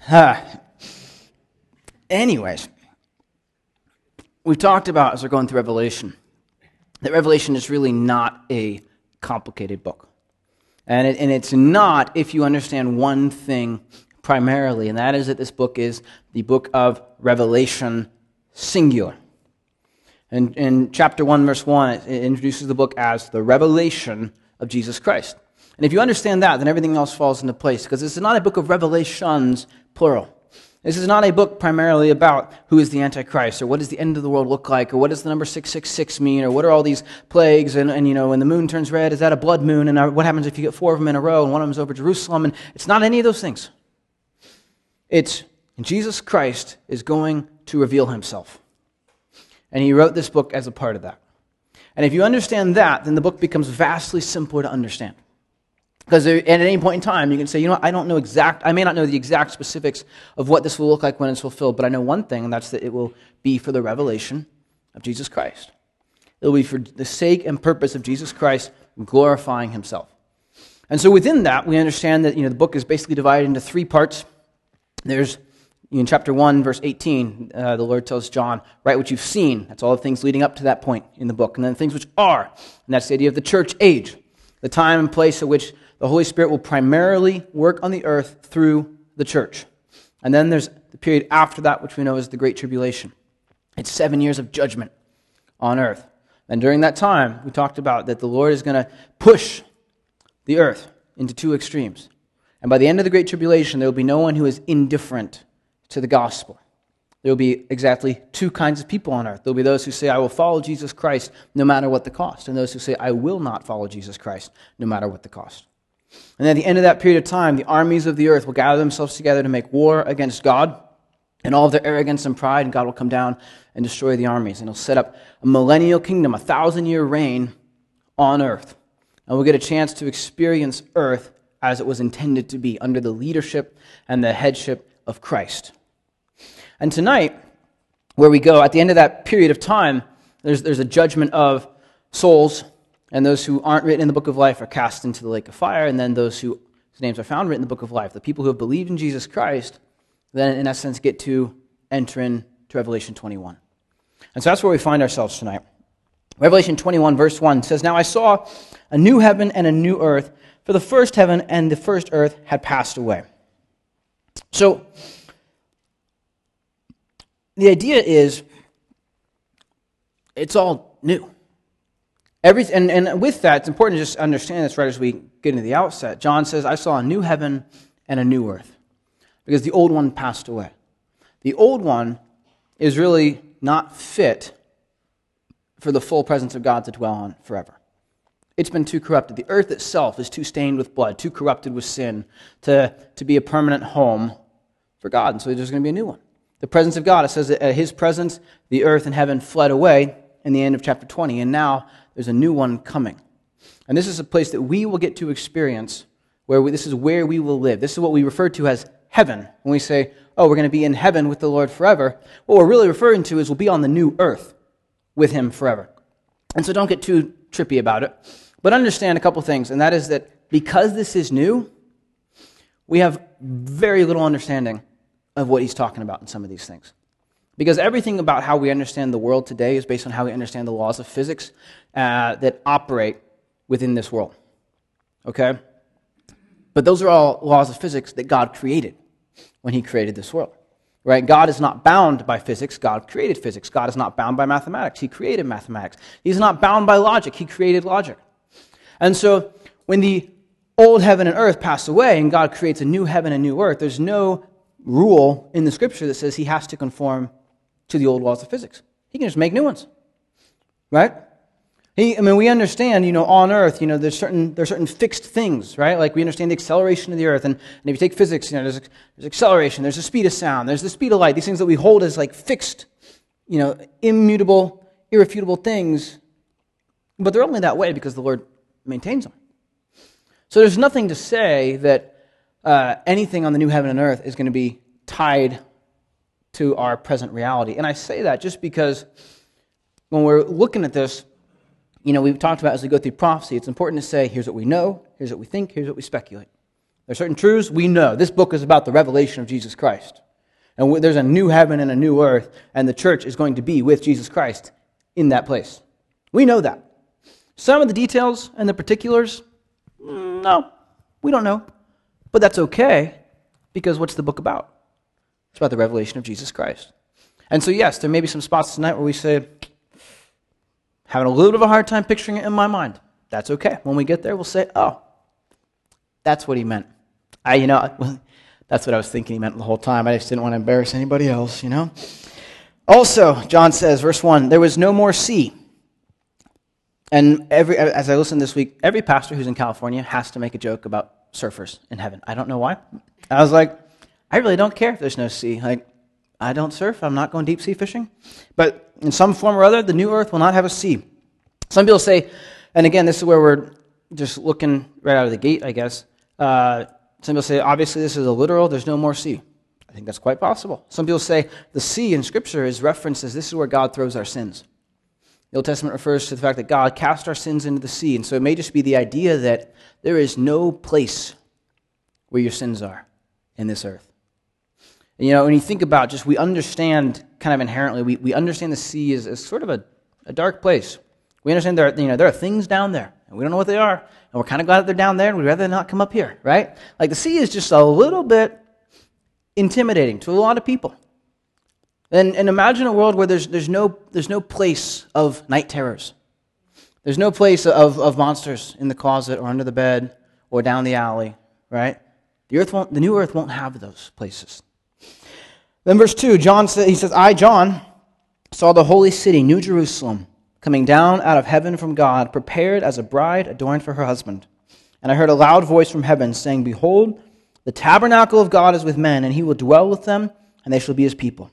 Huh. Anyways, we've talked about as we're going through Revelation that Revelation is really not a complicated book. And, it, and it's not if you understand one thing primarily, and that is that this book is the book of Revelation singular. And in chapter 1, verse 1, it introduces the book as the revelation of Jesus Christ. And if you understand that, then everything else falls into place because this is not a book of revelations, plural. This is not a book primarily about who is the Antichrist or what does the end of the world look like or what does the number 666 mean or what are all these plagues and, and you know, when the moon turns red, is that a blood moon? And uh, what happens if you get four of them in a row and one of them is over Jerusalem? And it's not any of those things. It's Jesus Christ is going to reveal himself. And he wrote this book as a part of that. And if you understand that, then the book becomes vastly simpler to understand. Because at any point in time, you can say, you know what, I don't know exact, I may not know the exact specifics of what this will look like when it's fulfilled, but I know one thing, and that's that it will be for the revelation of Jesus Christ. It will be for the sake and purpose of Jesus Christ glorifying himself. And so within that, we understand that you know, the book is basically divided into three parts. There's in chapter 1, verse 18, uh, the Lord tells John, write what you've seen. That's all the things leading up to that point in the book. And then things which are. And that's the idea of the church age, the time and place at which the Holy Spirit will primarily work on the earth through the church. And then there's the period after that, which we know is the Great Tribulation. It's seven years of judgment on earth. And during that time, we talked about that the Lord is going to push the earth into two extremes. And by the end of the Great Tribulation, there will be no one who is indifferent to the gospel. There will be exactly two kinds of people on earth. There will be those who say, I will follow Jesus Christ no matter what the cost, and those who say, I will not follow Jesus Christ no matter what the cost. And at the end of that period of time, the armies of the earth will gather themselves together to make war against God and all of their arrogance and pride, and God will come down and destroy the armies. And he'll set up a millennial kingdom, a thousand year reign on earth. And we'll get a chance to experience earth as it was intended to be, under the leadership and the headship of Christ. And tonight, where we go, at the end of that period of time, there's, there's a judgment of souls and those who aren't written in the book of life are cast into the lake of fire, and then those whose names are found written in the book of life, the people who have believed in Jesus Christ, then in essence get to enter into Revelation 21. And so that's where we find ourselves tonight. Revelation 21, verse 1 says, Now I saw a new heaven and a new earth, for the first heaven and the first earth had passed away. So, the idea is it's all new. Every, and, and with that, it's important to just understand this right as we get into the outset. John says, I saw a new heaven and a new earth because the old one passed away. The old one is really not fit for the full presence of God to dwell on forever. It's been too corrupted. The earth itself is too stained with blood, too corrupted with sin to, to be a permanent home for God. And so there's going to be a new one. The presence of God, it says that at his presence, the earth and heaven fled away in the end of chapter 20. And now there's a new one coming. And this is a place that we will get to experience where we, this is where we will live. This is what we refer to as heaven. When we say, oh, we're going to be in heaven with the Lord forever, what we're really referring to is we'll be on the new earth with him forever. And so don't get too trippy about it. But understand a couple things, and that is that because this is new, we have very little understanding of what he's talking about in some of these things. Because everything about how we understand the world today is based on how we understand the laws of physics uh, that operate within this world. Okay? But those are all laws of physics that God created when He created this world. Right? God is not bound by physics. God created physics. God is not bound by mathematics. He created mathematics. He's not bound by logic. He created logic. And so when the old heaven and earth pass away and God creates a new heaven and new earth, there's no rule in the scripture that says he has to conform to the old laws of physics. He can just make new ones. Right? He, I mean, we understand, you know, on Earth, you know, there's certain, there's certain fixed things, right? Like we understand the acceleration of the Earth. And, and if you take physics, you know, there's, there's acceleration, there's the speed of sound, there's the speed of light, these things that we hold as like fixed, you know, immutable, irrefutable things. But they're only that way because the Lord maintains them. So there's nothing to say that uh, anything on the new heaven and earth is going to be tied to our present reality. And I say that just because when we're looking at this, you know, we've talked about as we go through prophecy, it's important to say, here's what we know, here's what we think, here's what we speculate. There are certain truths we know. This book is about the revelation of Jesus Christ. And there's a new heaven and a new earth, and the church is going to be with Jesus Christ in that place. We know that. Some of the details and the particulars, mm, no, we don't know. But that's okay, because what's the book about? It's about the revelation of Jesus Christ. And so, yes, there may be some spots tonight where we say, having a little bit of a hard time picturing it in my mind. That's okay. When we get there, we'll say, oh, that's what he meant. I, you know, that's what I was thinking he meant the whole time. I just didn't want to embarrass anybody else, you know? Also, John says, verse 1 there was no more sea. And every, as I listened this week, every pastor who's in California has to make a joke about surfers in heaven. I don't know why. I was like, I really don't care if there's no sea. Like, I don't surf. I'm not going deep sea fishing. But in some form or other, the new earth will not have a sea. Some people say, and again, this is where we're just looking right out of the gate, I guess. Uh, some people say, obviously, this is a literal, there's no more sea. I think that's quite possible. Some people say the sea in Scripture is referenced as this is where God throws our sins. The Old Testament refers to the fact that God cast our sins into the sea. And so it may just be the idea that there is no place where your sins are in this earth. And, you know, when you think about just, we understand kind of inherently, we, we understand the sea as sort of a, a dark place. We understand there are, you know, there are things down there, and we don't know what they are, and we're kind of glad that they're down there, and we'd rather not come up here, right? Like the sea is just a little bit intimidating to a lot of people. And, and imagine a world where there's, there's, no, there's no place of night terrors. There's no place of, of monsters in the closet or under the bed or down the alley, right? The, earth won't, the new earth won't have those places. Then verse 2, John says, he says, I, John, saw the holy city, New Jerusalem, coming down out of heaven from God, prepared as a bride adorned for her husband. And I heard a loud voice from heaven saying, Behold, the tabernacle of God is with men, and he will dwell with them, and they shall be his people.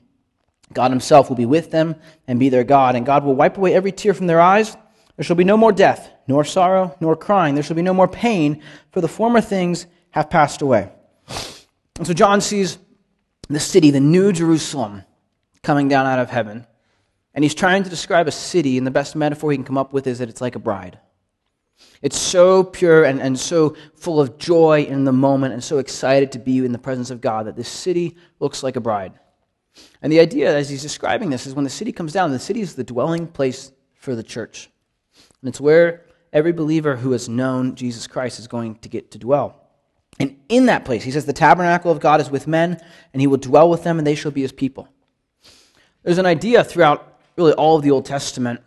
God himself will be with them and be their God, and God will wipe away every tear from their eyes. There shall be no more death, nor sorrow, nor crying. There shall be no more pain, for the former things have passed away. And so John sees the city, the New Jerusalem, coming down out of heaven. And he's trying to describe a city, and the best metaphor he can come up with is that it's like a bride. It's so pure and, and so full of joy in the moment and so excited to be in the presence of God that this city looks like a bride. And the idea, as he's describing this, is when the city comes down, the city is the dwelling place for the church. And it's where every believer who has known Jesus Christ is going to get to dwell. And in that place, he says, the tabernacle of God is with men, and he will dwell with them, and they shall be his people. There's an idea throughout really all of the Old Testament,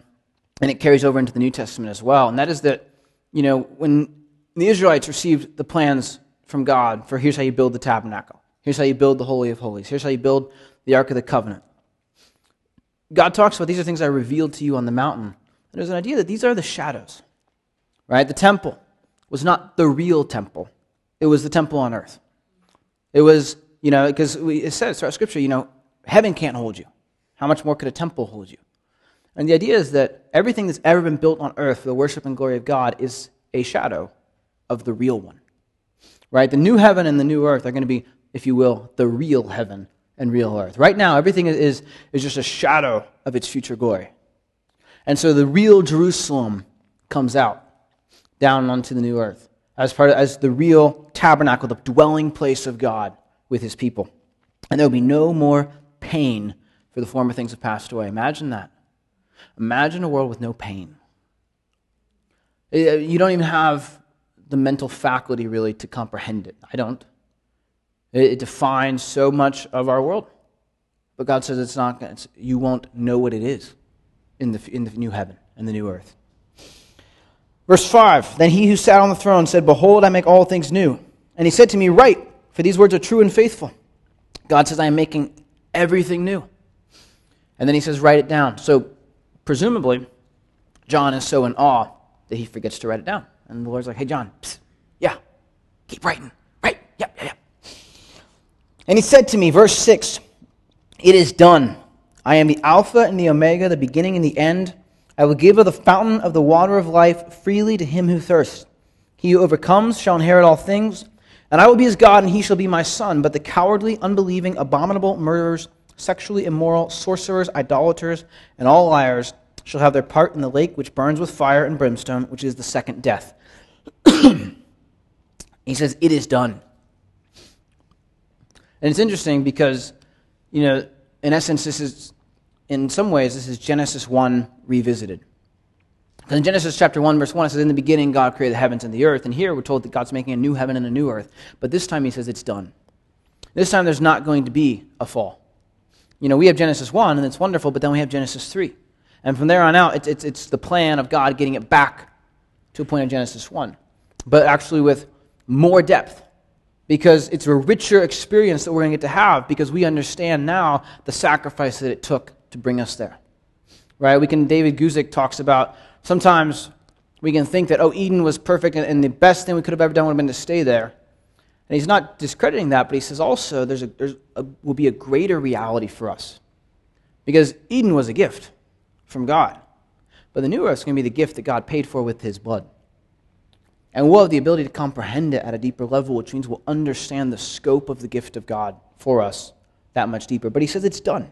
and it carries over into the New Testament as well, and that is that, you know, when the Israelites received the plans from God for here's how you build the tabernacle, here's how you build the Holy of Holies, here's how you build the Ark of the Covenant. God talks about these are things I revealed to you on the mountain. And there's an idea that these are the shadows, right? The temple was not the real temple it was the temple on earth. It was, you know, because it says throughout Scripture, you know, heaven can't hold you. How much more could a temple hold you? And the idea is that everything that's ever been built on earth for the worship and glory of God is a shadow of the real one. Right? The new heaven and the new earth are going to be, if you will, the real heaven and real earth. Right now, everything is, is just a shadow of its future glory. And so the real Jerusalem comes out down onto the new earth as part of, as the real tabernacle, the dwelling place of God with his people. And there will be no more pain for the former things have passed away. Imagine that. Imagine a world with no pain. Uh, you don't even have the mental faculty really to comprehend it. I don't. It defines so much of our world. But God says it's not, it's, you won't know what it is in the, in the new heaven and the new earth. Verse 5 Then he who sat on the throne said, Behold, I make all things new. And he said to me, Write, for these words are true and faithful. God says, I am making everything new. And then he says, Write it down. So, presumably, John is so in awe that he forgets to write it down. And the Lord's like, Hey, John, psst, yeah, keep writing. Right, yep, yep, yep. And he said to me, verse 6, It is done. I am the Alpha and the Omega, the beginning and the end. I will give of the fountain of the water of life freely to him who thirsts. He who overcomes shall inherit all things, and I will be his God, and he shall be my son. But the cowardly, unbelieving, abominable, murderers, sexually immoral, sorcerers, idolaters, and all liars shall have their part in the lake which burns with fire and brimstone, which is the second death. he says, It is done. And it's interesting because, you know, in essence, this is, in some ways, this is Genesis 1 revisited. Because in Genesis chapter 1, verse 1, it says, In the beginning, God created the heavens and the earth. And here we're told that God's making a new heaven and a new earth. But this time he says it's done. This time there's not going to be a fall. You know, we have Genesis 1, and it's wonderful, but then we have Genesis 3. And from there on out, it's, it's, it's the plan of God getting it back to a point of Genesis 1, but actually with more depth because it's a richer experience that we're going to get to have because we understand now the sacrifice that it took to bring us there. Right? We can, David Guzik talks about sometimes we can think that, oh, Eden was perfect and, and the best thing we could have ever done would have been to stay there. And he's not discrediting that, but he says also there's a, there's a, will be a greater reality for us. Because Eden was a gift from God. But the new earth is going to be the gift that God paid for with his blood. And we'll have the ability to comprehend it at a deeper level, which means we'll understand the scope of the gift of God for us that much deeper. But he says it's done.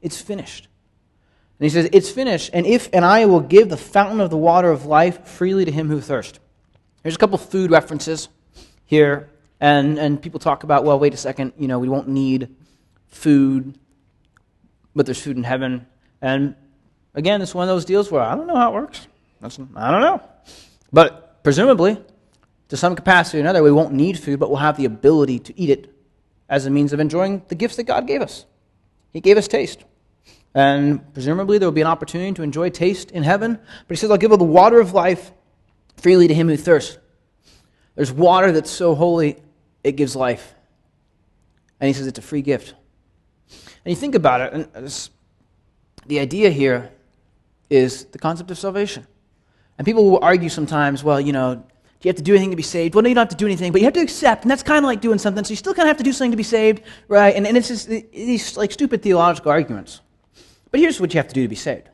It's finished. And he says, It's finished, and if and I will give the fountain of the water of life freely to him who thirsts. There's a couple food references here, and, and people talk about, well, wait a second, you know, we won't need food, but there's food in heaven. And again, it's one of those deals where I don't know how it works. That's, I don't know. But presumably, to some capacity or another, we won't need food, but we'll have the ability to eat it as a means of enjoying the gifts that God gave us. He gave us taste. And presumably, there will be an opportunity to enjoy taste in heaven. But he says, I'll give the water of life freely to him who thirsts. There's water that's so holy, it gives life. And he says it's a free gift. And you think about it, and the idea here is the concept of salvation. And people will argue sometimes, well, you know, do you have to do anything to be saved? Well, no, you don't have to do anything, but you have to accept, and that's kind of like doing something, so you still kind of have to do something to be saved, right? And, and it's just these like stupid theological arguments. But here's what you have to do to be saved.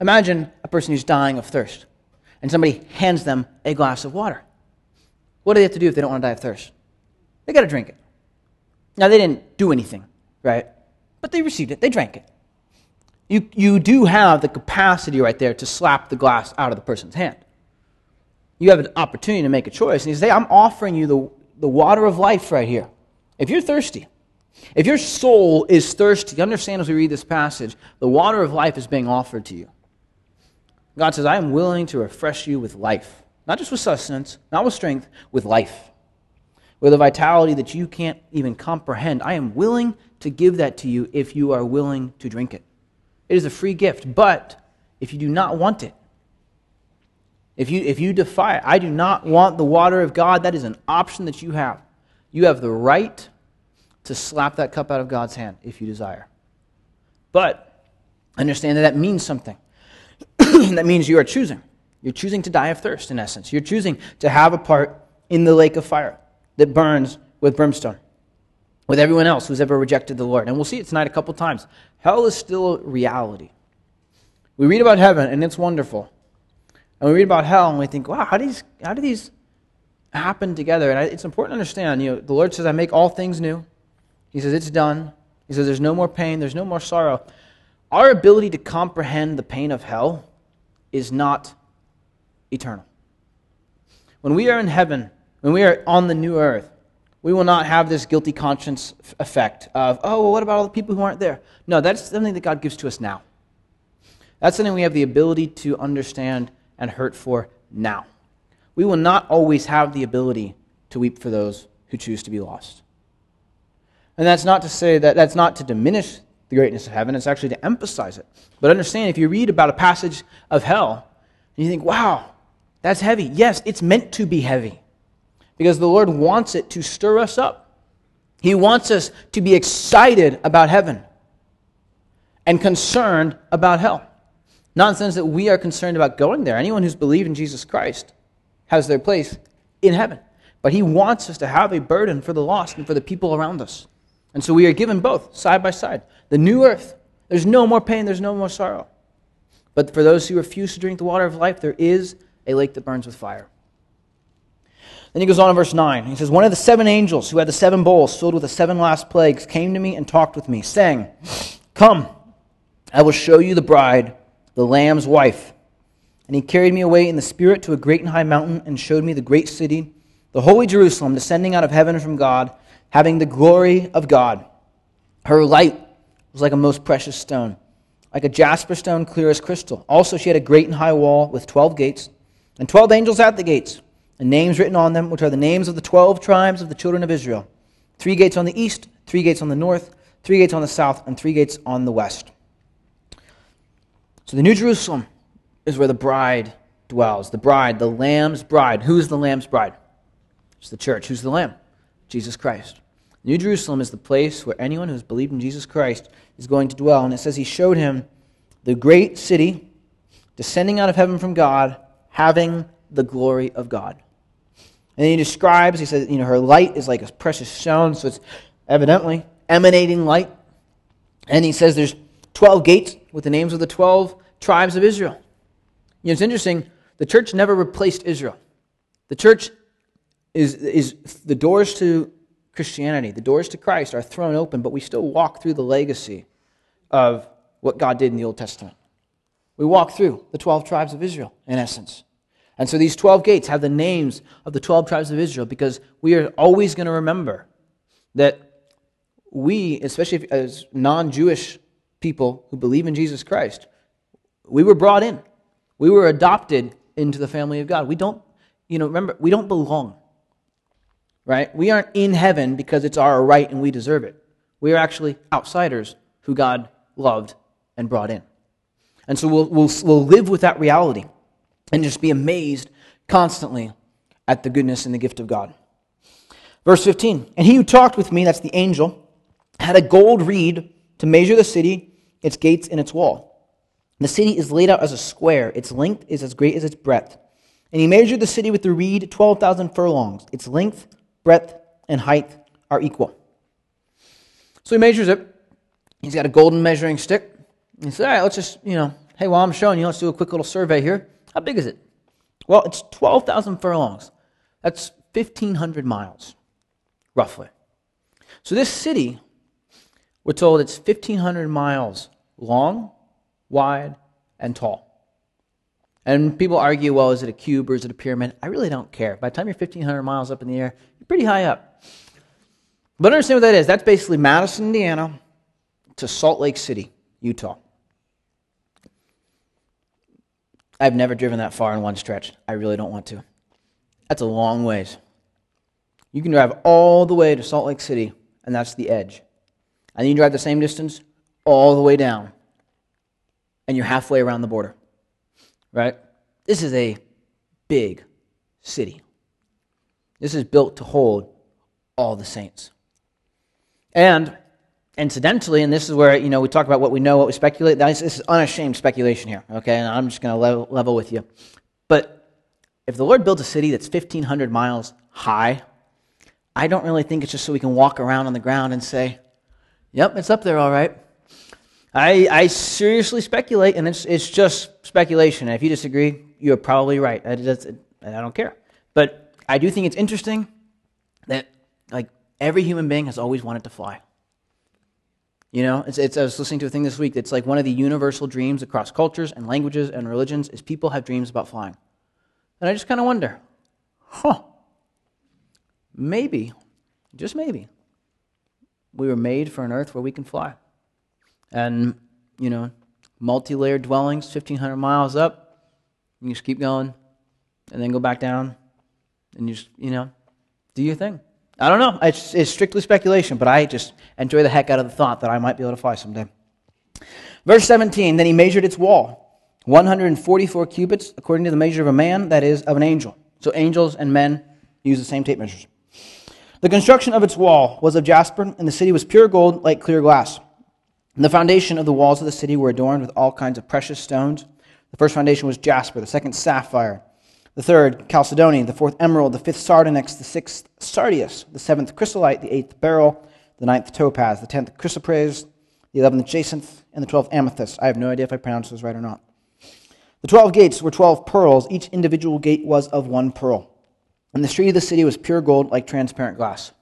Imagine a person who's dying of thirst, and somebody hands them a glass of water. What do they have to do if they don't want to die of thirst? They got to drink it. Now, they didn't do anything, right? But they received it, they drank it. You, you do have the capacity right there to slap the glass out of the person's hand. You have an opportunity to make a choice. And you say, I'm offering you the, the water of life right here. If you're thirsty, if your soul is thirsty, understand as we read this passage, the water of life is being offered to you. God says, I am willing to refresh you with life. Not just with sustenance, not with strength, with life. With a vitality that you can't even comprehend. I am willing to give that to you if you are willing to drink it. It is a free gift. But if you do not want it, if you, if you defy it, I do not want the water of God, that is an option that you have. You have the right to slap that cup out of God's hand if you desire. But understand that that means something. that means you are choosing. You're choosing to die of thirst, in essence. You're choosing to have a part in the lake of fire that burns with brimstone with everyone else who's ever rejected the Lord. And we'll see it tonight a couple times. Hell is still a reality. We read about heaven, and it's wonderful. And we read about hell, and we think, wow, how do these, how do these happen together? And it's important to understand, you know, the Lord says, I make all things new. He says, it's done. He says, there's no more pain, there's no more sorrow. Our ability to comprehend the pain of hell is not eternal. When we are in heaven, when we are on the new earth, we will not have this guilty conscience effect of, oh, well, what about all the people who aren't there? No, that's something that God gives to us now. That's something we have the ability to understand and hurt for now. We will not always have the ability to weep for those who choose to be lost. And that's not to say that that's not to diminish the greatness of heaven, it's actually to emphasize it. But understand, if you read about a passage of hell, and you think, wow, that's heavy. Yes, it's meant to be heavy because the Lord wants it to stir us up. He wants us to be excited about heaven and concerned about hell. Not in the sense that we are concerned about going there. Anyone who's believed in Jesus Christ has their place in heaven. But He wants us to have a burden for the lost and for the people around us. And so we are given both, side by side. The new earth, there's no more pain, there's no more sorrow. But for those who refuse to drink the water of life, there is a lake that burns with fire. Then he goes on in verse 9. He says, One of the seven angels who had the seven bowls filled with the seven last plagues came to me and talked with me, saying, Come, I will show you the bride, the Lamb's wife. And he carried me away in the Spirit to a great and high mountain and showed me the great city, the holy Jerusalem, descending out of heaven from God, having the glory of God. Her light was like a most precious stone, like a jasper stone, clear as crystal. Also, she had a great and high wall with twelve gates, and twelve angels at the gates, and names written on them, which are the names of the twelve tribes of the children of Israel. Three gates on the east, three gates on the north, three gates on the south, and three gates on the west. So the New Jerusalem is where the bride dwells. The bride, the Lamb's bride. Who is the Lamb's bride? It's the church. Who's the Lamb? Jesus Christ. New Jerusalem is the place where anyone who has believed in Jesus Christ is going to dwell. And it says he showed him the great city descending out of heaven from God, having the glory of God. And he describes, he says, you know, her light is like a precious stone, so it's evidently emanating light. And he says there's 12 gates with the names of the 12 tribes of Israel. You know, it's interesting, the church never replaced Israel. The church is, is the doors to Christianity, the doors to Christ are thrown open, but we still walk through the legacy of what God did in the Old Testament. We walk through the 12 tribes of Israel, in essence. And so these 12 gates have the names of the 12 tribes of Israel because we are always going to remember that we, especially as non Jewish people who believe in Jesus Christ, we were brought in. We were adopted into the family of God. We don't, you know, remember, we don't belong right? We aren't in heaven because it's our right and we deserve it. We are actually outsiders who God loved and brought in. And so we'll, we'll, we'll live with that reality and just be amazed constantly at the goodness and the gift of God. Verse 15 And he who talked with me, that's the angel, had a gold reed to measure the city, its gates, and its wall. The city is laid out as a square, its length is as great as its breadth. And he measured the city with the reed 12,000 furlongs, its length breadth, and height are equal. So he measures it. He's got a golden measuring stick. He says, All right, let's just, you know, hey, while I'm showing you, let's do a quick little survey here. How big is it? Well, it's 12,000 furlongs. That's 1,500 miles, roughly. So this city, we're told it's 1,500 miles long, wide, and tall. And people argue, well, is it a cube or is it a pyramid? I really don't care. By the time you're 1,500 miles up in the air, you're pretty high up. But understand what that is. That's basically Madison, Indiana to Salt Lake City, Utah. I've never driven that far in one stretch. I really don't want to. That's a long ways. You can drive all the way to Salt Lake City, and that's the edge. And then you drive the same distance all the way down, and you're halfway around the border right? This is a big city. This is built to hold all the saints. And incidentally, and this is where you know we talk about what we know, what we speculate. This is unashamed speculation here. Okay, and I'm just going to level, level with you. But if the Lord builds a city that's 1,500 miles high, I don't really think it's just so we can walk around on the ground and say, "Yep, it's up there, all right." I, I seriously speculate, and it's, it's just speculation. And if you disagree, you're probably right. I, just, I don't care. But I do think it's interesting that like every human being has always wanted to fly. You know, it's, it's, I was listening to a thing this week that's like one of the universal dreams across cultures and languages and religions is people have dreams about flying. And I just kind of wonder, huh, maybe, just maybe, we were made for an earth where we can fly and you know, multi-layered dwellings, 1,500 miles up. And you just keep going, and then go back down, and you just you know, do your thing. I don't know. It's, it's strictly speculation, but I just enjoy the heck out of the thought that I might be able to fly someday. Verse 17. Then he measured its wall, 144 cubits, according to the measure of a man, that is, of an angel. So angels and men use the same tape measures. The construction of its wall was of jasper, and the city was pure gold like clear glass. And the foundation of the walls of the city were adorned with all kinds of precious stones. The first foundation was jasper, the second sapphire, the third chalcedony, the fourth emerald, the fifth sardonyx, the sixth sardius, the seventh chrysolite, the eighth beryl, the ninth topaz, the tenth chrysoprase, the eleventh jacinth, and the twelfth amethyst. I have no idea if I pronounced those right or not. The twelve gates were twelve pearls. Each individual gate was of one pearl. And the street of the city was pure gold like transparent glass.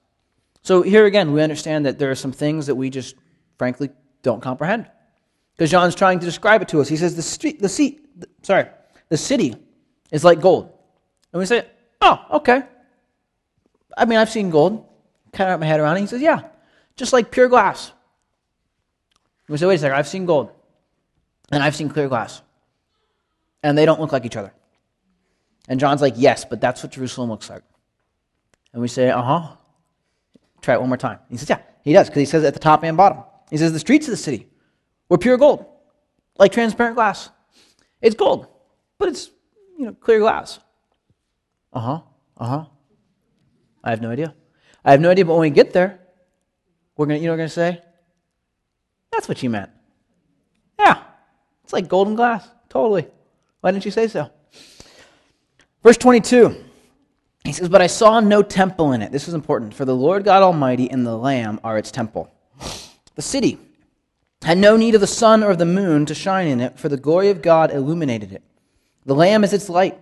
So here again, we understand that there are some things that we just frankly don't comprehend. Because John's trying to describe it to us. He says the street, the seat, sorry, the city is like gold. And we say, oh, okay. I mean, I've seen gold. kind of wrap my head around it. He says, Yeah, just like pure glass. We say, Wait a second, I've seen gold and I've seen clear glass. And they don't look like each other. And John's like, Yes, but that's what Jerusalem looks like. And we say, Uh huh. Try it one more time. He says, Yeah, he does, because he says at the top and bottom. He says, The streets of the city were pure gold, like transparent glass. It's gold, but it's, you know, clear glass. Uh huh. Uh huh. I have no idea. I have no idea, but when we get there, we're gonna, you know, we're gonna say, "That's what you meant." Yeah, it's like golden glass, totally. Why didn't you say so? Verse twenty-two. He says, But I saw no temple in it. This is important. For the Lord God Almighty and the Lamb are its temple. The city had no need of the sun or of the moon to shine in it, for the glory of God illuminated it. The Lamb is its light.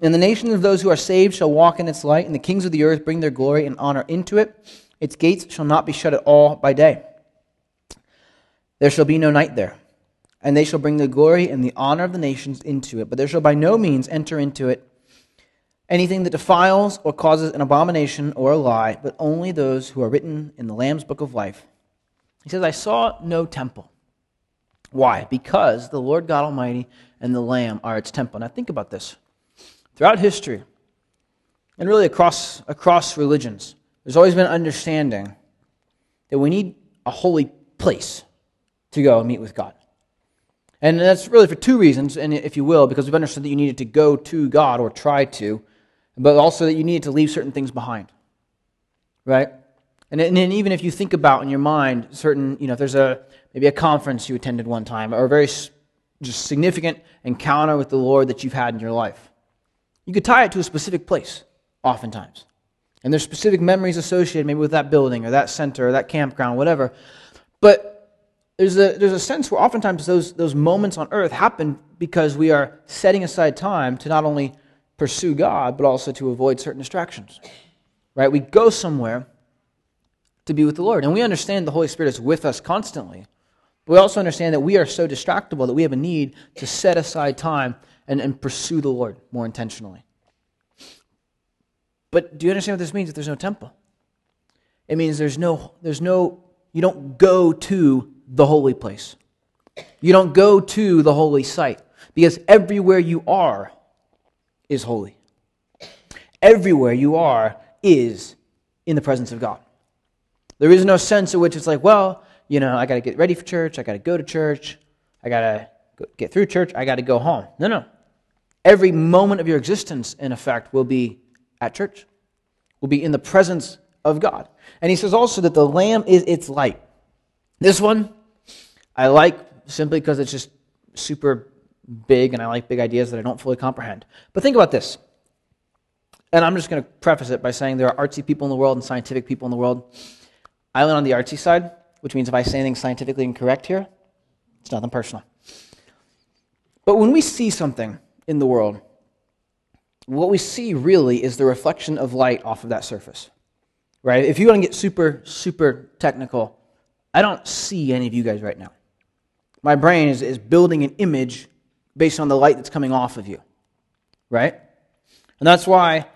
And the nations of those who are saved shall walk in its light, and the kings of the earth bring their glory and honor into it. Its gates shall not be shut at all by day. There shall be no night there. And they shall bring the glory and the honor of the nations into it. But there shall by no means enter into it anything that defiles or causes an abomination or a lie, but only those who are written in the Lamb's book of life. He says, I saw no temple. Why? Because the Lord God Almighty and the Lamb are its temple. Now think about this. Throughout history, and really across, across religions, there's always been understanding that we need a holy place to go and meet with God. And that's really for two reasons, and if you will, because we've understood that you needed to go to God or try to, but also that you needed to leave certain things behind. Right? And, and even if you think about in your mind certain, you know, if there's a maybe a conference you attended one time or a very just significant encounter with the Lord that you've had in your life, you could tie it to a specific place, oftentimes. And there's specific memories associated maybe with that building or that center or that campground, whatever. But there's a, there's a sense where oftentimes those, those moments on earth happen because we are setting aside time to not only pursue God, but also to avoid certain distractions. Right? We go somewhere to be with the Lord. And we understand the Holy Spirit is with us constantly. We also understand that we are so distractible that we have a need to set aside time and, and pursue the Lord more intentionally. But do you understand what this means if there's no temple? It means there's no, there's no, you don't go to the holy place. You don't go to the holy site because everywhere you are is holy. Everywhere you are is in the presence of God. There is no sense in which it's like, well, you know, I got to get ready for church, I got to go to church, I got to get through church, I got to go home. No, no. Every moment of your existence, in effect, will be at church, will be in the presence of God. And he says also that the Lamb is its light. This one I like simply because it's just super big and I like big ideas that I don't fully comprehend. But think about this. And I'm just going to preface it by saying there are artsy people in the world and scientific people in the world. I lean on the artsy side, which means if I say anything scientifically incorrect here, it's nothing personal. But when we see something in the world, what we see really is the reflection of light off of that surface. Right? If you want to get super, super technical, I don't see any of you guys right now. My brain is, is building an image based on the light that's coming off of you. Right? And that's why,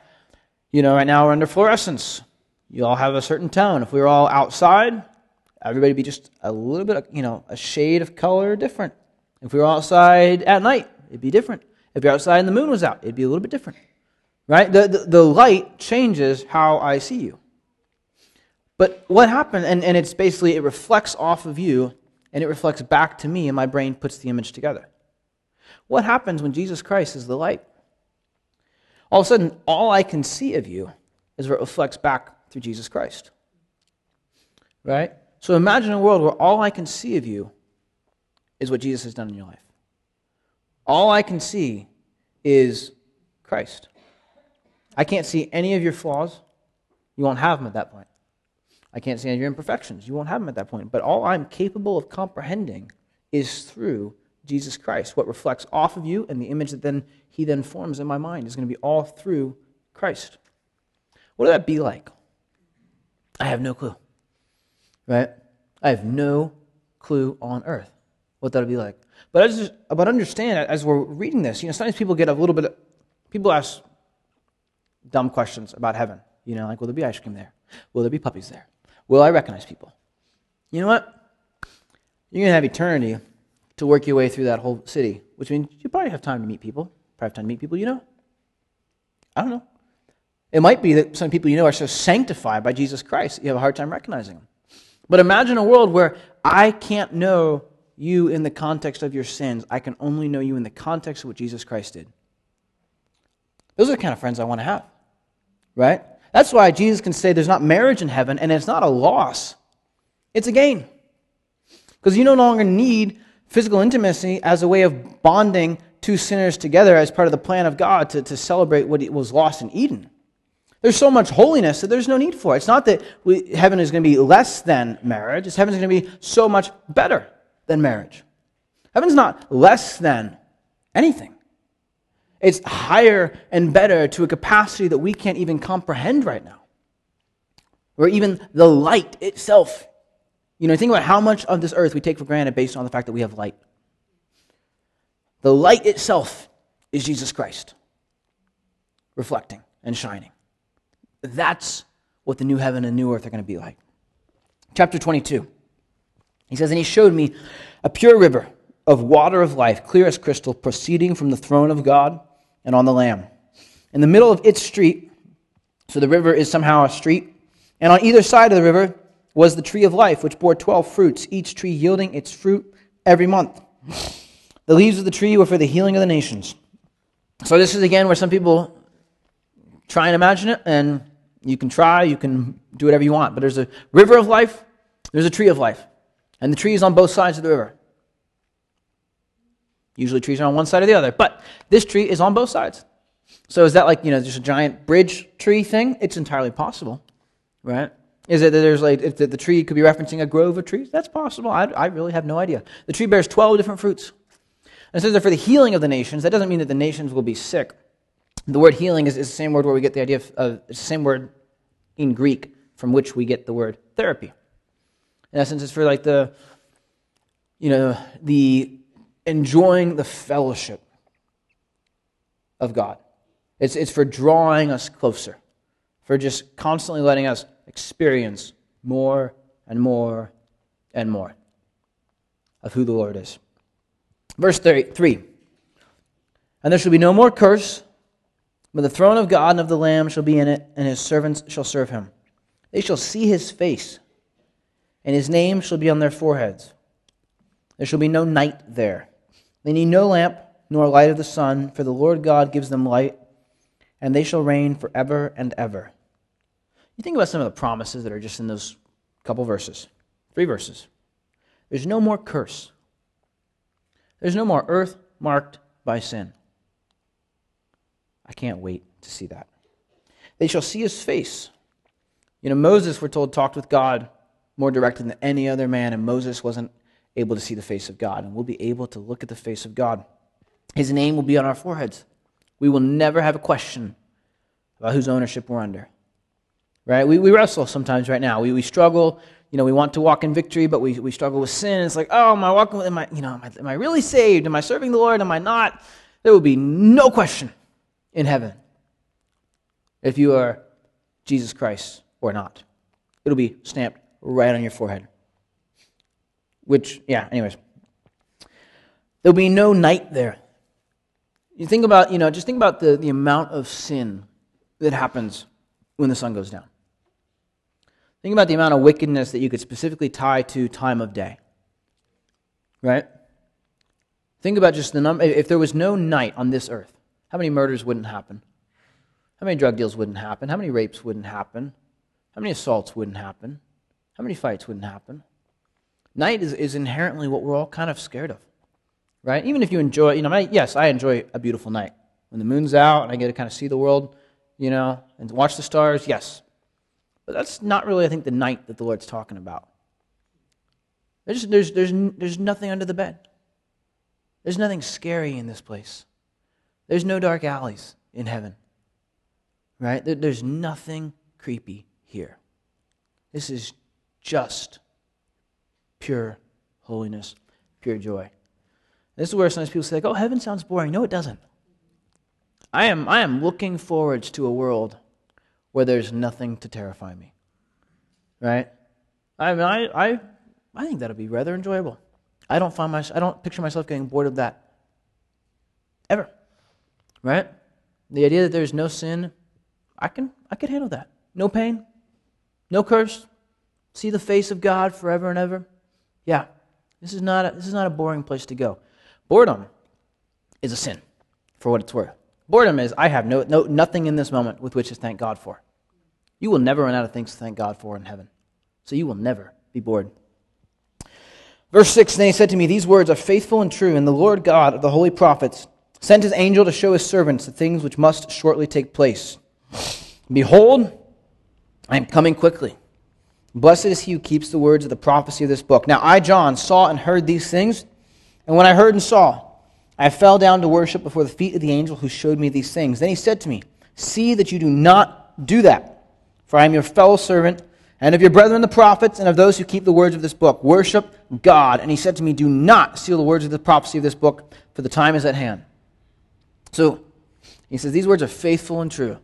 you know, right now we're under fluorescence. You all have a certain tone. If we were all outside, everybody be just a little bit, you know, a shade of color different. If we were outside at night, it'd be different. If you're outside and the moon was out, it'd be a little bit different. Right? The, the, the light changes how I see you. But what happened, and, and it's basically, it reflects off of you and it reflects back to me, and my brain puts the image together. What happens when Jesus Christ is the light? All of a sudden, all I can see of you is what reflects back through Jesus Christ. Right? So imagine a world where all I can see of you is what Jesus has done in your life. All I can see is Christ. I can't see any of your flaws. You won't have them at that point. I can't see any of your imperfections. You won't have them at that point. But all I'm capable of comprehending is through Jesus Christ. What reflects off of you and the image that then he then forms in my mind is going to be all through Christ. What would that be like? I have no clue. Right? I have no clue on earth what that would be like. But just, but understand as we're reading this, you know, sometimes people get a little bit. Of, people ask dumb questions about heaven. You know, like, will there be ice cream there? Will there be puppies there? Will I recognize people? You know what? You're to have eternity to work your way through that whole city, which means you probably have time to meet people. Probably have time to meet people you know. I don't know. It might be that some people you know are so sanctified by Jesus Christ you have a hard time recognizing them. But imagine a world where I can't know you in the context of your sins. I can only know you in the context of what Jesus Christ did. Those are the kind of friends I want to have, right? That's why Jesus can say there's not marriage in heaven, and it's not a loss, it's a gain. Because you no longer need physical intimacy as a way of bonding two sinners together as part of the plan of God to, to celebrate what was lost in Eden. There's so much holiness that there's no need for it. It's not that we, heaven is going to be less than marriage, it's heaven is going to be so much better than marriage. Heaven's not less than anything. It's higher and better to a capacity that we can't even comprehend right now. Or even the light itself, you know, think about how much of this earth we take for granted based on the fact that we have light. The light itself is Jesus Christ, reflecting and shining. That's what the new heaven and new earth are going to be like. Chapter 22. He says, And he showed me a pure river of water of life, clear as crystal, proceeding from the throne of God and on the Lamb. In the middle of its street, so the river is somehow a street, and on either side of the river was the tree of life, which bore twelve fruits, each tree yielding its fruit every month. The leaves of the tree were for the healing of the nations. So this is again where some people try and imagine it, and you can try, you can do whatever you want. But there's a river of life, there's a tree of life. And the tree is on both sides of the river. Usually trees are on one side or the other, but this tree is on both sides. So is that like, you know, just a giant bridge tree thing? It's entirely possible, right? Is it that there's like, if the, tree could be referencing a grove of trees? That's possible. I, I really have no idea. The tree bears 12 different fruits. And it says that for the healing of the nations, that doesn't mean that the nations will be sick. The word healing is, is the same word where we get the idea of, it's the same word in Greek from which we get the word therapy. In essence, it's for like the, you know, the enjoying the fellowship of God. It's, it's for drawing us closer, for just constantly letting us experience more and more and more of who the Lord is. Verse 3 And there shall be no more curse, but the throne of God and of the Lamb shall be in it, and his servants shall serve him. They shall see his face, and his name shall be on their foreheads. There shall be no night there. They need no lamp nor light of the sun, for the Lord God gives them light, and they shall reign forever and ever. You think about some of the promises that are just in those couple verses, three verses. There's no more curse. There's no more earth marked by sin. Can't wait to see that. They shall see his face. You know, Moses, we're told, talked with God more directly than any other man, and Moses wasn't able to see the face of God, and we'll be able to look at the face of God. His name will be on our foreheads. We will never have a question about whose ownership we're under. Right? We, we wrestle sometimes right now. We, we struggle. You know, we want to walk in victory, but we, we struggle with sin. It's like, oh, am I walking? Am I, you know, am I, am I really saved? Am I serving the Lord? Am I not? There will be no question in heaven if you are Jesus Christ or not. It'll be stamped right on your forehead. Which, yeah, anyways. There'll be no night there. You think about, you know, just think about the, the amount of sin that happens when the sun goes down. Think about the amount of wickedness that you could specifically tie to time of day. Right? Think about just the number. If there was no night on this earth, how many murders wouldn't happen? How many drug deals wouldn't happen? How many rapes wouldn't happen? How many assaults wouldn't happen? How many fights wouldn't happen? Night is, is inherently what we're all kind of scared of, right? Even if you enjoy, you know, I, yes, I enjoy a beautiful night. When the moon's out and I get to kind of see the world, you know, and watch the stars, yes. But that's not really, I think, the night that the Lord's talking about. There's, there's, there's, there's nothing under the bed. There's nothing scary in this place. There's no dark alleys in heaven, right? There's nothing creepy here. This is just pure holiness, pure joy. This is where sometimes people say, like, oh, heaven sounds boring. No, it doesn't. I am, I am looking forward to a world where there's nothing to terrify me. Right? I mean, I, I, I think that'll be rather enjoyable. I don't find my, I don't picture myself getting bored of that ever. Right? The idea that there's no sin, I can, I can handle that. No pain, no curse, see the face of God forever and ever. Yeah, this is not a, this is not a boring place to go. Boredom is a sin, for what it's worth. Boredom is I have no, no nothing in this moment with which to thank God for. You will never run out of things to thank God for in heaven, so you will never be bored. Verse 6 Then he said to me, These words are faithful and true, and the Lord God of the holy prophets sent his angel to show his servants the things which must shortly take place. Behold, I am coming quickly. Blessed is he who keeps the words of the prophecy of this book. Now I, John, saw and heard these things, and when I heard and saw, I fell down to worship before the feet of the angel who showed me these things. Then he said to me, See that you do not do that, for I am your fellow servant, and of your brethren the prophets, and of those who keep the words of this book. Worship God. And he said to me, Do not seal the words of the prophecy of this book, for the time is at hand. So he says, These words are faithful and true.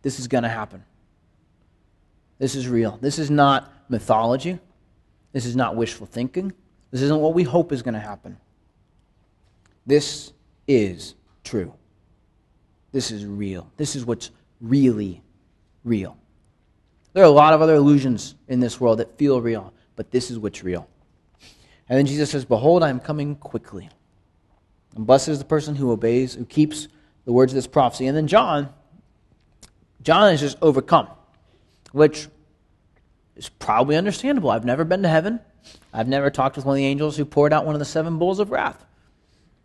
This is going to happen. This is real. This is not mythology. This is not wishful thinking. This isn't what we hope is going to happen. This is true. This is real. This is what's really real. There are a lot of other illusions in this world that feel real, but this is what's real. And then Jesus says, Behold, I am coming quickly. And blessed is the person who obeys, who keeps the words of this prophecy. And then John, John is just overcome, which is probably understandable. I've never been to heaven. I've never talked with one of the angels who poured out one of the seven bowls of wrath.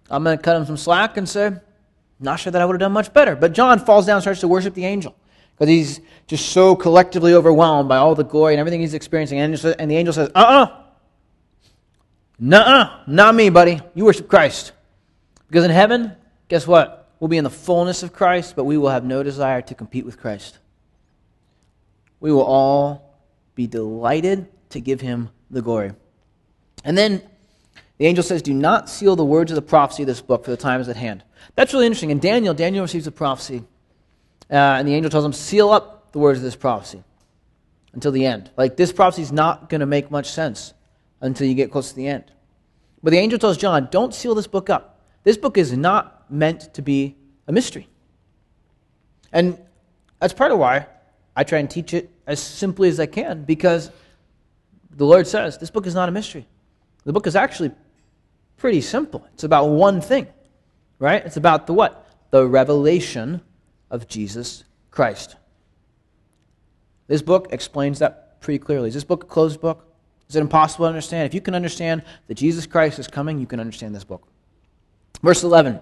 I'm going to cut him some slack and say, not sure that I would have done much better. But John falls down and starts to worship the angel because he's just so collectively overwhelmed by all the glory and everything he's experiencing. And the angel says, uh uh-uh. uh, not me, buddy. You worship Christ. Because in heaven, guess what? We'll be in the fullness of Christ, but we will have no desire to compete with Christ. We will all be delighted to give him the glory. And then the angel says, Do not seal the words of the prophecy of this book, for the time is at hand. That's really interesting. In Daniel, Daniel receives a prophecy, uh, and the angel tells him, Seal up the words of this prophecy until the end. Like, this prophecy is not going to make much sense until you get close to the end. But the angel tells John, Don't seal this book up. This book is not meant to be a mystery. And that's part of why I try and teach it as simply as I can, because the Lord says this book is not a mystery. The book is actually pretty simple. It's about one thing, right? It's about the what? The revelation of Jesus Christ. This book explains that pretty clearly. Is this book a closed book? Is it impossible to understand? If you can understand that Jesus Christ is coming, you can understand this book. Verse 11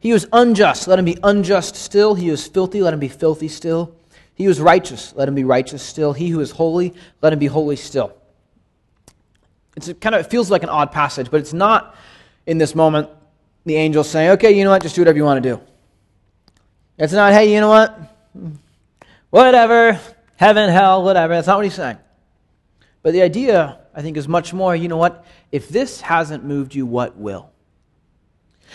He was unjust, let him be unjust still. He was filthy, let him be filthy still. He was righteous, let him be righteous still. He who is holy, let him be holy still. It's kind of, it feels like an odd passage, but it's not in this moment the angel saying, okay, you know what, just do whatever you want to do. It's not, hey, you know what, whatever, heaven, hell, whatever. That's not what he's saying. But the idea, I think, is much more, you know what, if this hasn't moved you, what will?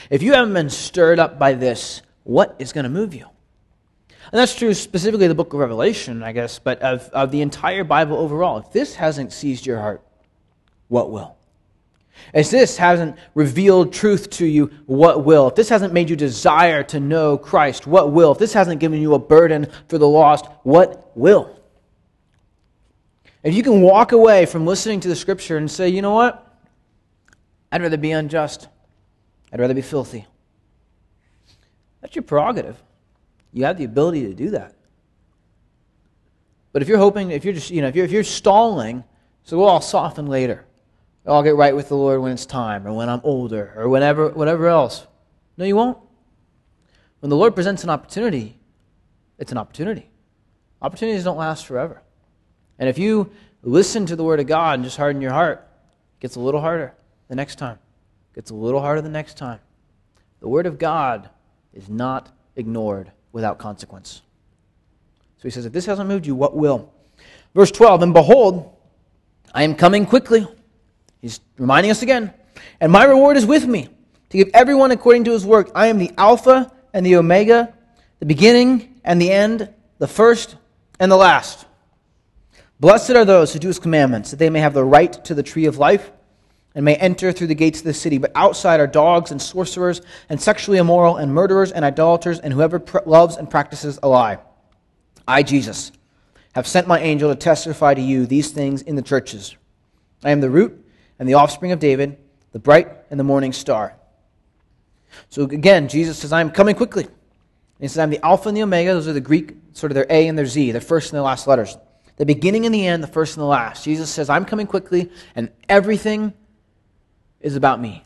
If you haven't been stirred up by this, what is going to move you? And that's true specifically the book of Revelation, I guess, but of, of the entire Bible overall. If this hasn't seized your heart, what will? If this hasn't revealed truth to you, what will? If this hasn't made you desire to know Christ, what will? If this hasn't given you a burden for the lost, what will? If you can walk away from listening to the scripture and say, you know what? I'd rather be unjust. I'd rather be filthy. That's your prerogative. You have the ability to do that. But if you're hoping, if you're just, you know, if you're, if you're stalling, so well, I'll soften later. I'll get right with the Lord when it's time, or when I'm older, or whenever, whatever else. No, you won't. When the Lord presents an opportunity, it's an opportunity. Opportunities don't last forever. And if you listen to the Word of God and just harden your heart, it gets a little harder the next time. Gets a little harder the next time. The Word of God is not ignored without consequence. So he says, If this hasn't moved you, what will? Verse 12, and behold, I am coming quickly. He's reminding us again. And my reward is with me to give everyone according to his work. I am the Alpha and the Omega, the beginning and the end, the first and the last. Blessed are those who do his commandments, that they may have the right to the tree of life and may enter through the gates of the city. But outside are dogs and sorcerers and sexually immoral and murderers and idolaters and whoever pr- loves and practices a lie. I, Jesus, have sent my angel to testify to you these things in the churches. I am the root and the offspring of David, the bright and the morning star. So again, Jesus says, I am coming quickly. He says, I'm the Alpha and the Omega. Those are the Greek, sort of their A and their Z, their first and their last letters. The beginning and the end, the first and the last. Jesus says, I'm coming quickly, and everything is about me.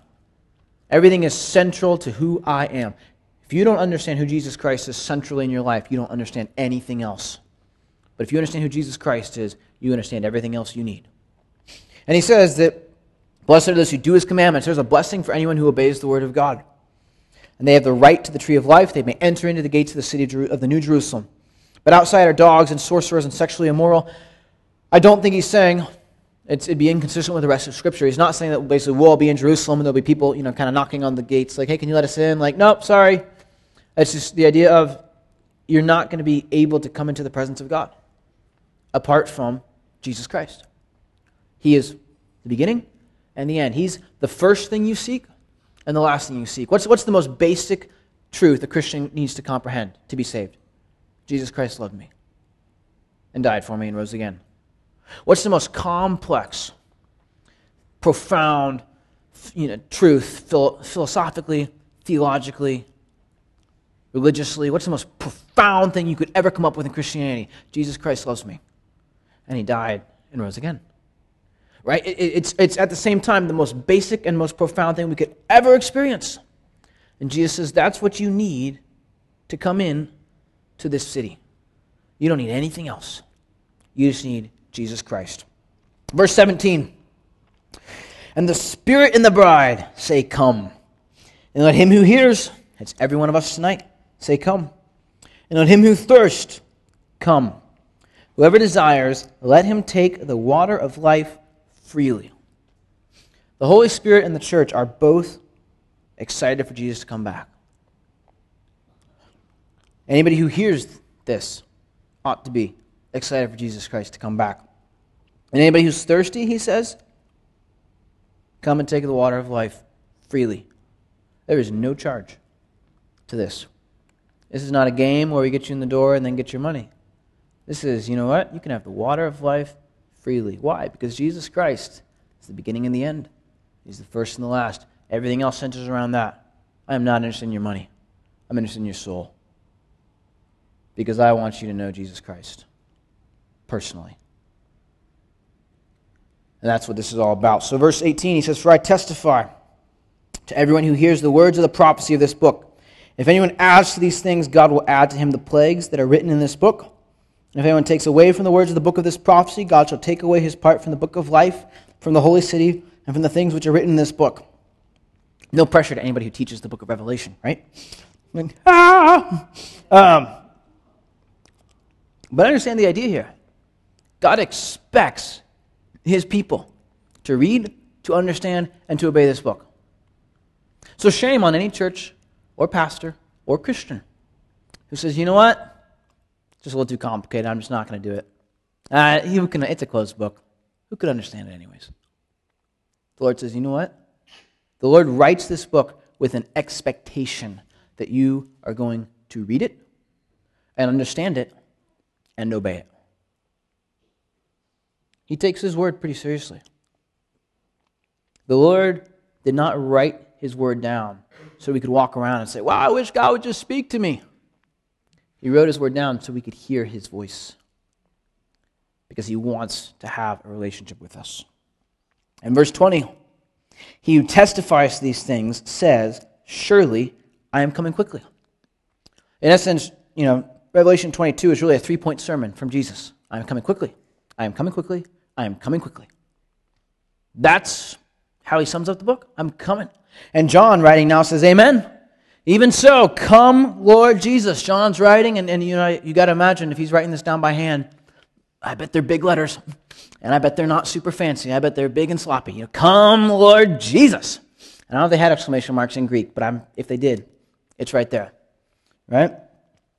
Everything is central to who I am. If you don't understand who Jesus Christ is centrally in your life, you don't understand anything else. But if you understand who Jesus Christ is, you understand everything else you need. And he says that, Blessed are those who do his commandments. There's a blessing for anyone who obeys the word of God. And they have the right to the tree of life. They may enter into the gates of the city of the New Jerusalem. But outside are dogs and sorcerers and sexually immoral. I don't think he's saying it's, it'd be inconsistent with the rest of Scripture. He's not saying that basically we'll all be in Jerusalem and there'll be people, you know, kind of knocking on the gates, like, hey, can you let us in? Like, nope, sorry. It's just the idea of you're not going to be able to come into the presence of God apart from Jesus Christ. He is the beginning and the end. He's the first thing you seek and the last thing you seek. What's, what's the most basic truth a Christian needs to comprehend to be saved? Jesus Christ loved me and died for me and rose again. What's the most complex, profound you know, truth philosophically, theologically, religiously? What's the most profound thing you could ever come up with in Christianity? Jesus Christ loves me. And he died and rose again. Right? it's, it's at the same time the most basic and most profound thing we could ever experience. And Jesus says that's what you need to come in to this city. You don't need anything else. You just need Jesus Christ. Verse 17 And the Spirit and the bride say, Come. And let him who hears, it's every one of us tonight, say, Come. And let him who thirsts, come. Whoever desires, let him take the water of life freely. The Holy Spirit and the church are both excited for Jesus to come back. Anybody who hears this ought to be excited for Jesus Christ to come back. And anybody who's thirsty, he says, come and take the water of life freely. There is no charge to this. This is not a game where we get you in the door and then get your money. This is, you know what? You can have the water of life freely. Why? Because Jesus Christ is the beginning and the end. He's the first and the last. Everything else centers around that. I am not interested in your money. I'm interested in your soul. Because I want you to know Jesus Christ personally. And that's what this is all about. So, verse 18, he says, For I testify to everyone who hears the words of the prophecy of this book. If anyone adds to these things, God will add to him the plagues that are written in this book. And if anyone takes away from the words of the book of this prophecy, God shall take away his part from the book of life, from the holy city, and from the things which are written in this book. No pressure to anybody who teaches the book of Revelation, right? ah! um, but I understand the idea here. God expects his people to read, to understand, and to obey this book. So, shame on any church or pastor or Christian who says, you know what? It's just a little too complicated. I'm just not going to do it. Uh, who can, it's a closed book. Who could understand it, anyways? The Lord says, you know what? The Lord writes this book with an expectation that you are going to read it and understand it and obey it. He takes his word pretty seriously. The Lord did not write his word down so we could walk around and say, Wow, I wish God would just speak to me. He wrote his word down so we could hear his voice because he wants to have a relationship with us. In verse 20, he who testifies to these things says, Surely I am coming quickly. In essence, you know, Revelation 22 is really a three point sermon from Jesus. I am coming quickly. I am coming quickly. I am coming quickly. That's how he sums up the book. I'm coming. And John, writing now, says, Amen. Even so, come, Lord Jesus. John's writing, and, and you know, you got to imagine if he's writing this down by hand, I bet they're big letters, and I bet they're not super fancy. I bet they're big and sloppy. You know, come, Lord Jesus. And I don't know if they had exclamation marks in Greek, but I'm, if they did, it's right there. Right?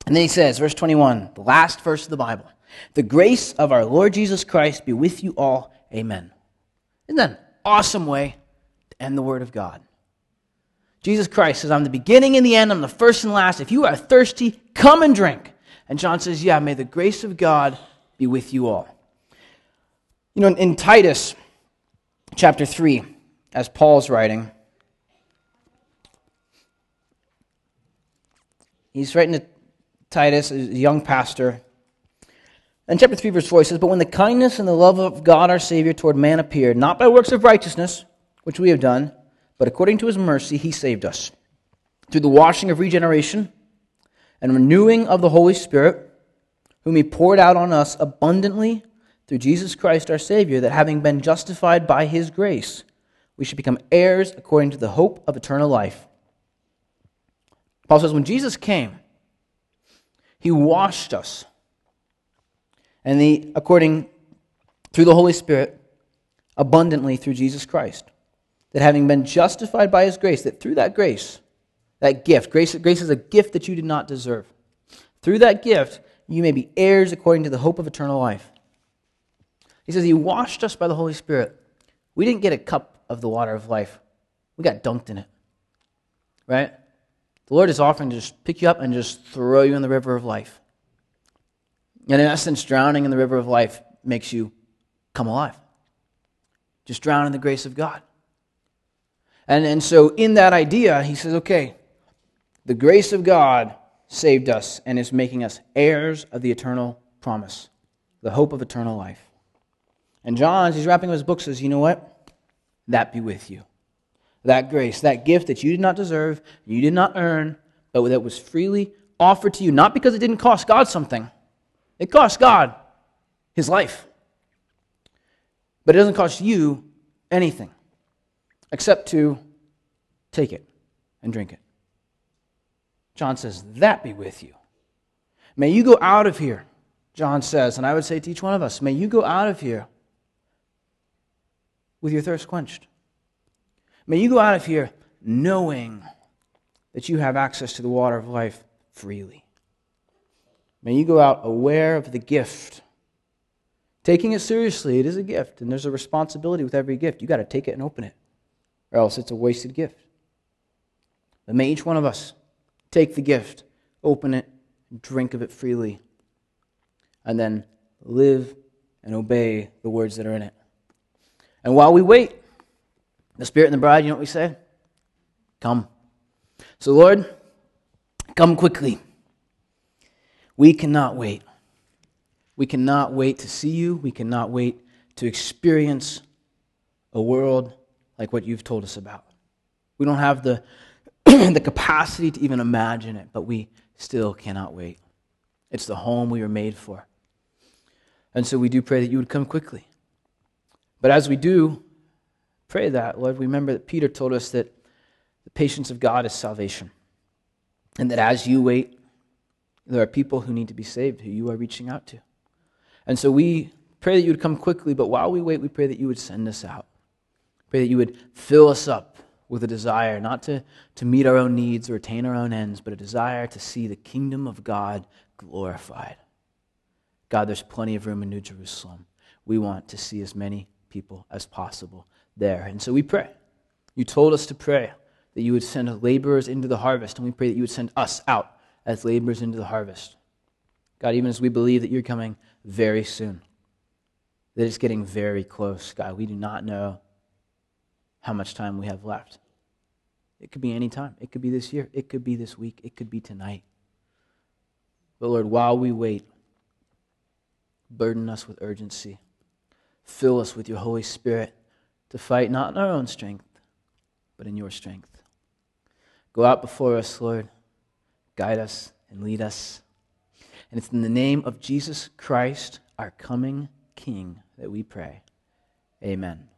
And then he says, verse 21, the last verse of the Bible The grace of our Lord Jesus Christ be with you all. Amen. Isn't that an awesome way to end the Word of God? Jesus Christ says, I'm the beginning and the end, I'm the first and last. If you are thirsty, come and drink. And John says, Yeah, may the grace of God be with you all. You know, in Titus chapter 3, as Paul's writing, he's writing to Titus, a young pastor. In chapter 3, verse 4, says, But when the kindness and the love of God our Savior toward man appeared, not by works of righteousness, which we have done, but according to his mercy, he saved us. Through the washing of regeneration and renewing of the Holy Spirit, whom he poured out on us abundantly through Jesus Christ our Savior, that having been justified by his grace, we should become heirs according to the hope of eternal life. Paul says, When Jesus came, he washed us. And the, according through the Holy Spirit, abundantly through Jesus Christ. That having been justified by his grace, that through that grace, that gift, grace, grace is a gift that you did not deserve. Through that gift, you may be heirs according to the hope of eternal life. He says, He washed us by the Holy Spirit. We didn't get a cup of the water of life, we got dunked in it. Right? The Lord is offering to just pick you up and just throw you in the river of life. And in essence, drowning in the river of life makes you come alive. Just drown in the grace of God. And, and so, in that idea, he says, okay, the grace of God saved us and is making us heirs of the eternal promise, the hope of eternal life. And John, as he's wrapping up his book, says, you know what? That be with you that grace, that gift that you did not deserve, you did not earn, but that was freely offered to you, not because it didn't cost God something. It cost God his life. But it doesn't cost you anything except to take it and drink it. John says, That be with you. May you go out of here, John says, and I would say to each one of us, may you go out of here with your thirst quenched. May you go out of here knowing that you have access to the water of life freely. May you go out aware of the gift. Taking it seriously, it is a gift, and there's a responsibility with every gift. You've got to take it and open it, or else it's a wasted gift. But may each one of us take the gift, open it, drink of it freely, and then live and obey the words that are in it. And while we wait, the Spirit and the bride, you know what we say? Come. So, Lord, come quickly. We cannot wait. We cannot wait to see you. We cannot wait to experience a world like what you've told us about. We don't have the, the capacity to even imagine it, but we still cannot wait. It's the home we were made for. And so we do pray that you would come quickly. But as we do, pray that, Lord, we remember that Peter told us that the patience of God is salvation. And that as you wait, there are people who need to be saved who you are reaching out to. And so we pray that you would come quickly, but while we wait, we pray that you would send us out. Pray that you would fill us up with a desire not to, to meet our own needs or attain our own ends, but a desire to see the kingdom of God glorified. God, there's plenty of room in New Jerusalem. We want to see as many people as possible there. And so we pray. You told us to pray that you would send laborers into the harvest, and we pray that you would send us out as laborers into the harvest. God, even as we believe that you're coming very soon, that it's getting very close, God, we do not know how much time we have left. It could be any time. It could be this year. It could be this week. It could be tonight. But Lord, while we wait, burden us with urgency. Fill us with your Holy Spirit to fight not in our own strength, but in your strength. Go out before us, Lord. Guide us and lead us. And it's in the name of Jesus Christ, our coming King, that we pray. Amen.